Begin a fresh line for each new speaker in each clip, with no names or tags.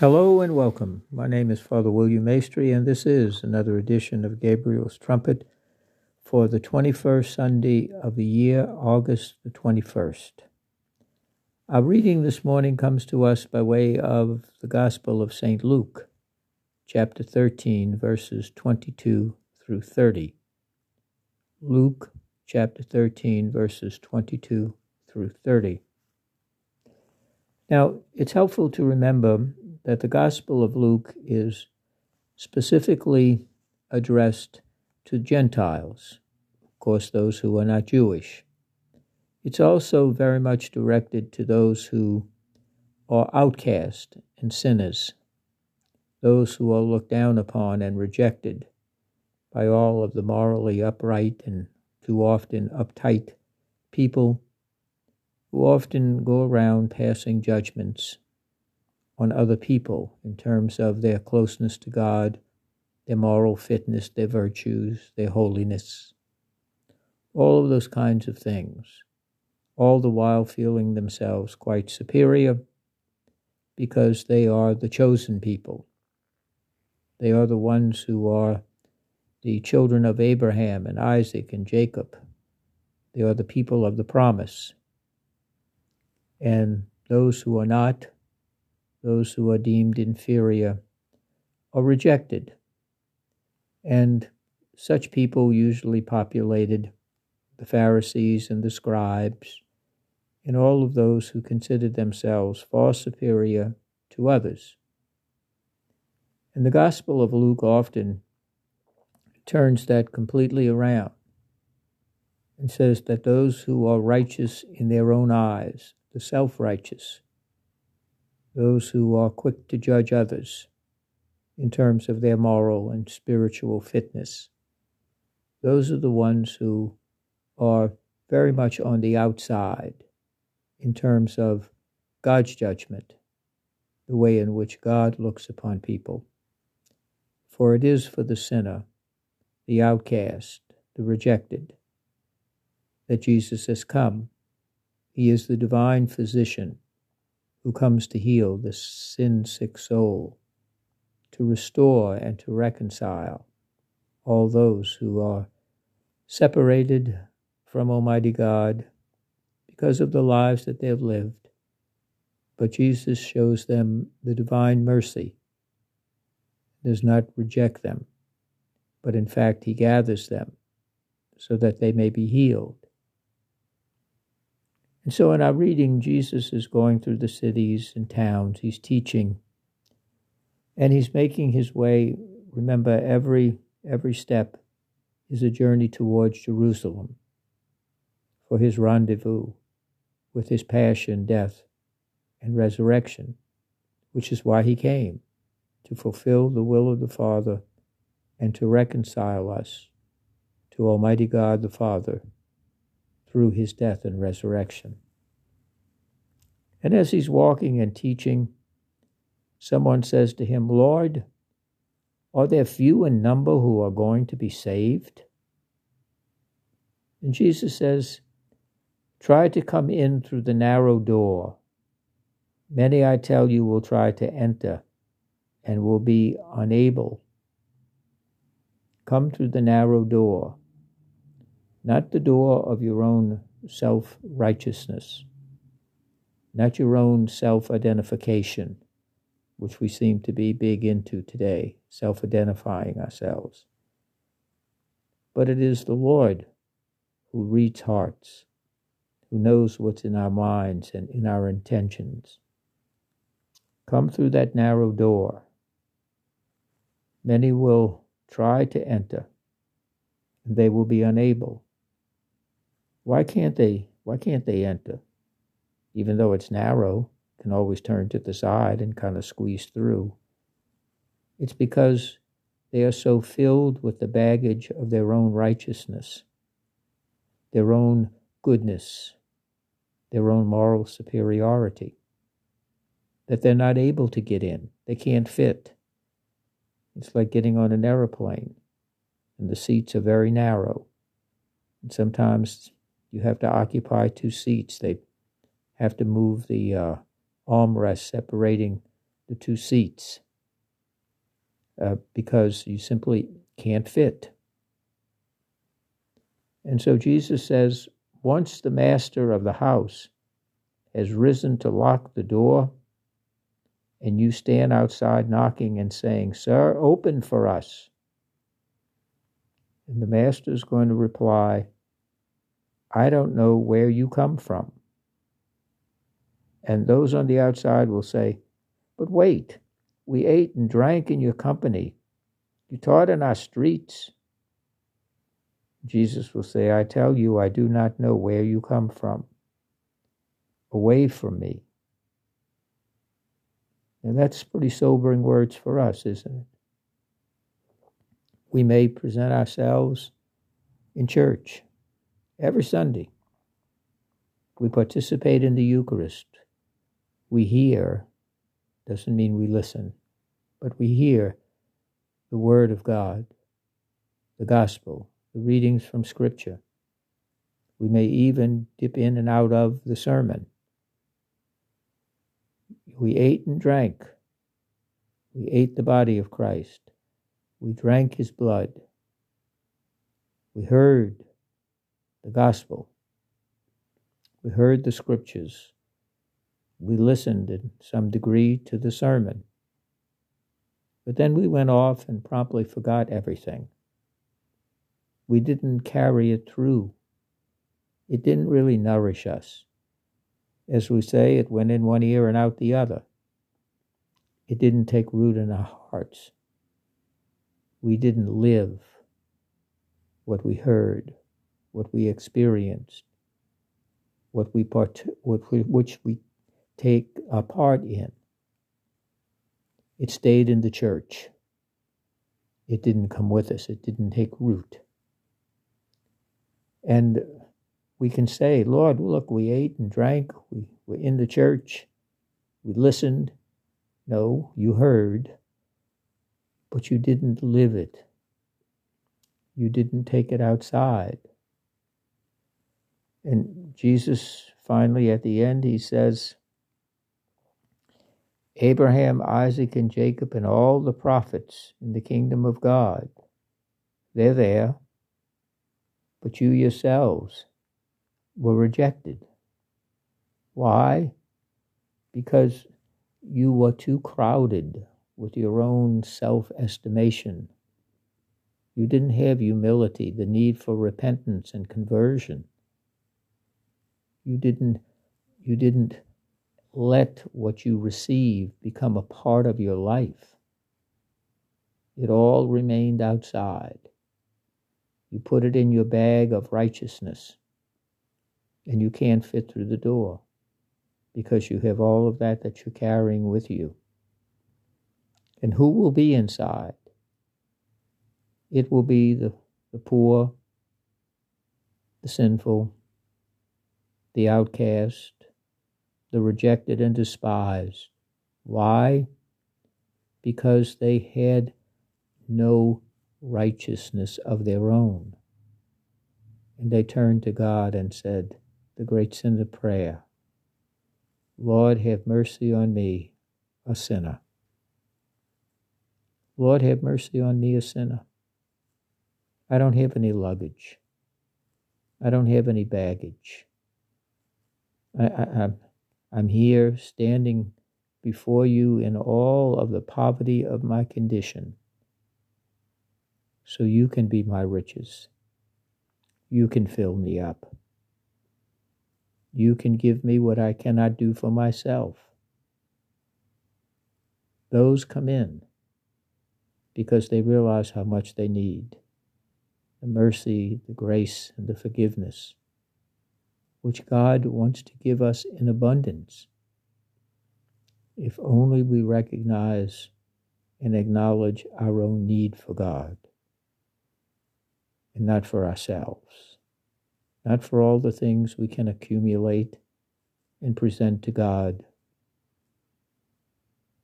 Hello and welcome. My name is Father William Maestri, and this is another edition of Gabriel's Trumpet for the 21st Sunday of the year, August the 21st. Our reading this morning comes to us by way of the Gospel of St. Luke, chapter 13, verses 22 through 30. Luke chapter 13, verses 22 through 30. Now, it's helpful to remember that the Gospel of Luke is specifically addressed to Gentiles, of course, those who are not Jewish. It's also very much directed to those who are outcast and sinners, those who are looked down upon and rejected by all of the morally upright and too often uptight people who often go around passing judgments on other people in terms of their closeness to God, their moral fitness, their virtues, their holiness, all of those kinds of things, all the while feeling themselves quite superior because they are the chosen people. They are the ones who are the children of Abraham and Isaac and Jacob. They are the people of the promise. And those who are not those who are deemed inferior are rejected. And such people usually populated the Pharisees and the scribes and all of those who considered themselves far superior to others. And the Gospel of Luke often turns that completely around and says that those who are righteous in their own eyes, the self righteous, those who are quick to judge others in terms of their moral and spiritual fitness. Those are the ones who are very much on the outside in terms of God's judgment, the way in which God looks upon people. For it is for the sinner, the outcast, the rejected, that Jesus has come. He is the divine physician who comes to heal the sin sick soul, to restore and to reconcile all those who are separated from Almighty God because of the lives that they have lived. But Jesus shows them the divine mercy, does not reject them, but in fact, He gathers them so that they may be healed and so in our reading, Jesus is going through the cities and towns, he's teaching, and he's making his way. Remember, every every step is a journey towards Jerusalem for his rendezvous with his passion, death, and resurrection, which is why he came, to fulfill the will of the Father and to reconcile us to Almighty God the Father through his death and resurrection. And as he's walking and teaching, someone says to him, Lord, are there few in number who are going to be saved? And Jesus says, Try to come in through the narrow door. Many, I tell you, will try to enter and will be unable. Come through the narrow door not the door of your own self righteousness, not your own self identification, which we seem to be big into today, self identifying ourselves. But it is the Lord who reads hearts, who knows what's in our minds and in our intentions. Come through that narrow door. Many will try to enter, and they will be unable why can't they? Why can't they enter? Even though it's narrow, can always turn to the side and kind of squeeze through. It's because they are so filled with the baggage of their own righteousness, their own goodness, their own moral superiority, that they're not able to get in. They can't fit. It's like getting on an aeroplane, and the seats are very narrow. And sometimes you have to occupy two seats. They have to move the uh, armrest separating the two seats uh, because you simply can't fit. And so Jesus says, once the master of the house has risen to lock the door, and you stand outside knocking and saying, Sir, open for us. And the master is going to reply, I don't know where you come from. And those on the outside will say, But wait, we ate and drank in your company. You taught in our streets. Jesus will say, I tell you, I do not know where you come from. Away from me. And that's pretty sobering words for us, isn't it? We may present ourselves in church every Sunday. We participate in the Eucharist. We hear, doesn't mean we listen, but we hear the Word of God, the Gospel, the readings from Scripture. We may even dip in and out of the sermon. We ate and drank. We ate the body of Christ. We drank his blood. We heard the gospel. We heard the scriptures. We listened in some degree to the sermon. But then we went off and promptly forgot everything. We didn't carry it through. It didn't really nourish us. As we say, it went in one ear and out the other. It didn't take root in our hearts. We didn't live what we heard, what we experienced, what we part, what we, which we take a part in. It stayed in the church. It didn't come with us. It didn't take root. And we can say, Lord, look, we ate and drank, we were in the church, we listened. No, you heard, but you didn't live it. You didn't take it outside. And Jesus finally at the end, he says, Abraham, Isaac, and Jacob, and all the prophets in the kingdom of God, they're there, but you yourselves were rejected. Why? Because you were too crowded with your own self estimation. You didn't have humility, the need for repentance and conversion. You didn't, you didn't let what you receive become a part of your life. It all remained outside. You put it in your bag of righteousness and you can't fit through the door because you have all of that that you're carrying with you. And who will be inside? It will be the, the poor, the sinful, the outcast, the rejected and despised. Why? Because they had no righteousness of their own. And they turned to God and said, the great sin of prayer. Lord, have mercy on me, a sinner. Lord, have mercy on me, a sinner. I don't have any luggage. I don't have any baggage. I, I, I'm, I'm here standing before you in all of the poverty of my condition, so you can be my riches. You can fill me up. You can give me what I cannot do for myself. Those come in because they realize how much they need the mercy, the grace, and the forgiveness, which God wants to give us in abundance. If only we recognize and acknowledge our own need for God and not for ourselves not for all the things we can accumulate and present to God.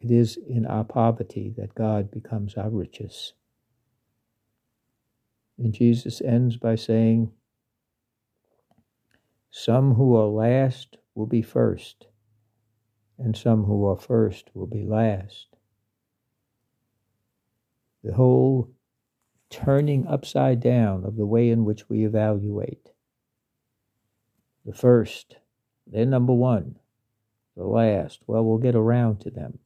It is in our poverty that God becomes our riches. And Jesus ends by saying, Some who are last will be first, and some who are first will be last. The whole turning upside down of the way in which we evaluate. The first, they're number one. The last, well, we'll get around to them.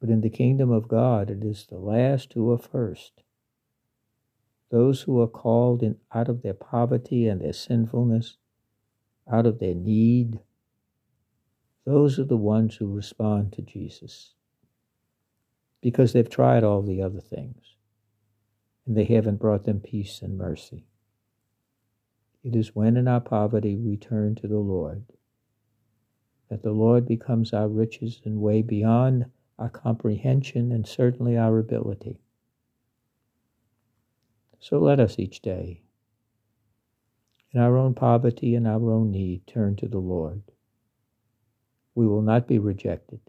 But in the kingdom of God, it is the last who are first. Those who are called in out of their poverty and their sinfulness, out of their need, those are the ones who respond to Jesus because they've tried all the other things and they haven't brought them peace and mercy. It is when in our poverty we turn to the Lord that the Lord becomes our riches and way beyond our comprehension and certainly our ability. So let us each day, in our own poverty and our own need, turn to the Lord. We will not be rejected,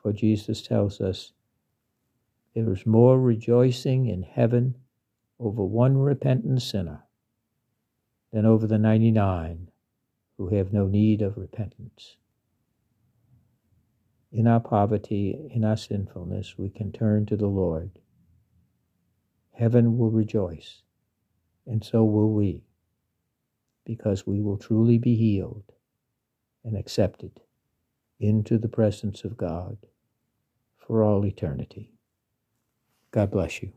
for Jesus tells us there is more rejoicing in heaven over one repentant sinner than over the 99 who have no need of repentance. In our poverty, in our sinfulness, we can turn to the Lord. Heaven will rejoice, and so will we, because we will truly be healed and accepted into the presence of God for all eternity. God bless you.